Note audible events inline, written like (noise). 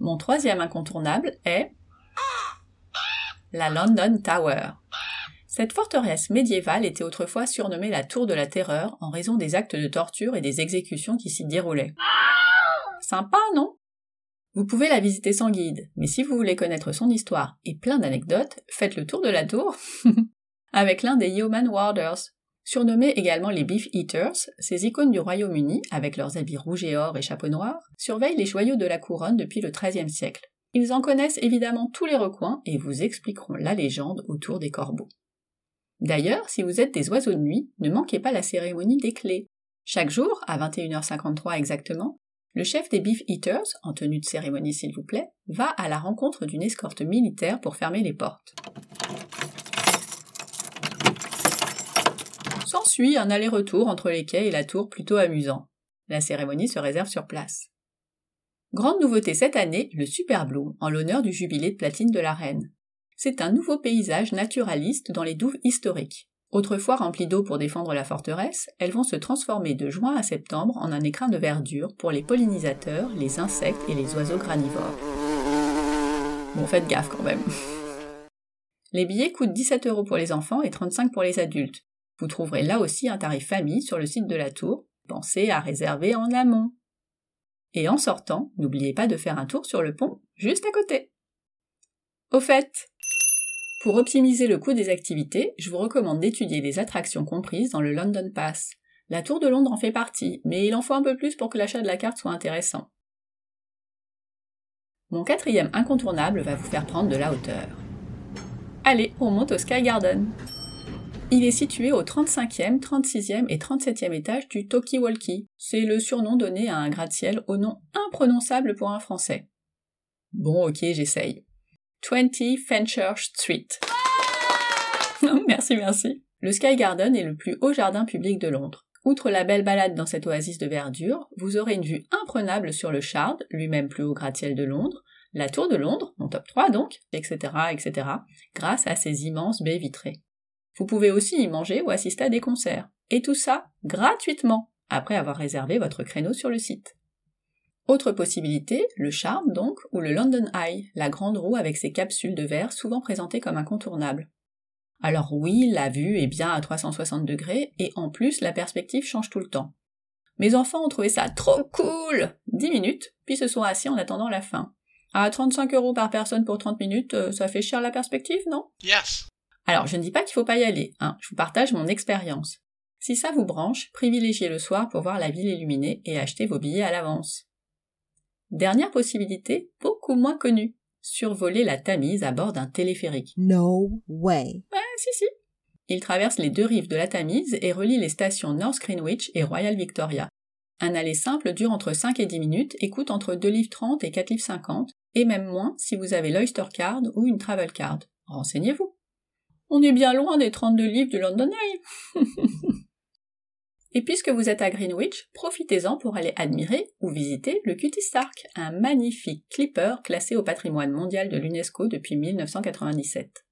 Mon troisième incontournable est la London Tower. Cette forteresse médiévale était autrefois surnommée la Tour de la Terreur en raison des actes de torture et des exécutions qui s'y déroulaient. Sympa, non? Vous pouvez la visiter sans guide, mais si vous voulez connaître son histoire et plein d'anecdotes, faites le tour de la tour (laughs) avec l'un des Yeoman Warders. Surnommés également les Beef Eaters, ces icônes du Royaume-Uni, avec leurs habits rouges et or et chapeaux noirs, surveillent les joyaux de la couronne depuis le XIIIe siècle. Ils en connaissent évidemment tous les recoins et vous expliqueront la légende autour des corbeaux. D'ailleurs, si vous êtes des oiseaux de nuit, ne manquez pas la cérémonie des clés. Chaque jour, à 21h53 exactement, le chef des Beef Eaters, en tenue de cérémonie s'il vous plaît, va à la rencontre d'une escorte militaire pour fermer les portes. S'ensuit un aller-retour entre les quais et la tour plutôt amusant. La cérémonie se réserve sur place. Grande nouveauté cette année, le Super Bloom, en l'honneur du jubilé de platine de la reine. C'est un nouveau paysage naturaliste dans les douves historiques. Autrefois remplies d'eau pour défendre la forteresse, elles vont se transformer de juin à septembre en un écrin de verdure pour les pollinisateurs, les insectes et les oiseaux granivores. Bon, faites gaffe quand même. (laughs) Les billets coûtent 17 euros pour les enfants et 35 pour les adultes. Vous trouverez là aussi un tarif famille sur le site de la tour. Pensez à réserver en amont. Et en sortant, n'oubliez pas de faire un tour sur le pont juste à côté. Au fait, pour optimiser le coût des activités, je vous recommande d'étudier les attractions comprises dans le London Pass. La Tour de Londres en fait partie, mais il en faut un peu plus pour que l'achat de la carte soit intéressant. Mon quatrième incontournable va vous faire prendre de la hauteur. Allez, on monte au Sky Garden. Il est situé au 35e, 36e et 37e étage du Toki Walkie. C'est le surnom donné à un gratte-ciel au nom imprononçable pour un français. Bon, ok, j'essaye. 20 Fenchurch Street. (laughs) merci, merci. Le Sky Garden est le plus haut jardin public de Londres. Outre la belle balade dans cette oasis de verdure, vous aurez une vue imprenable sur le Shard, lui-même plus haut gratte-ciel de Londres, la Tour de Londres, mon top 3 donc, etc., etc., grâce à ses immenses baies vitrées. Vous pouvez aussi y manger ou assister à des concerts. Et tout ça gratuitement, après avoir réservé votre créneau sur le site. Autre possibilité, le Charme donc, ou le London Eye, la grande roue avec ses capsules de verre souvent présentées comme incontournables. Alors oui, la vue est bien à 360 degrés, et en plus la perspective change tout le temps. Mes enfants ont trouvé ça trop cool 10 minutes, puis se sont assis en attendant la fin. À 35 euros par personne pour 30 minutes, euh, ça fait cher la perspective, non? Yes. Alors, je ne dis pas qu'il faut pas y aller, hein, je vous partage mon expérience. Si ça vous branche, privilégiez le soir pour voir la ville illuminée et achetez vos billets à l'avance. Dernière possibilité, beaucoup moins connue, survoler la Tamise à bord d'un téléphérique. No way. Ouais, si, si. Il traverse les deux rives de la Tamise et relie les stations North Greenwich et Royal Victoria. Un aller simple dure entre 5 et 10 minutes et coûte entre 2 livres 30 et 4 livres 50, et même moins si vous avez l'Oyster Card ou une Travel Card. Renseignez-vous. On est bien loin des 32 livres de London Eye. (laughs) Et puisque vous êtes à Greenwich, profitez-en pour aller admirer ou visiter le Cutie Stark, un magnifique clipper classé au patrimoine mondial de l'UNESCO depuis 1997.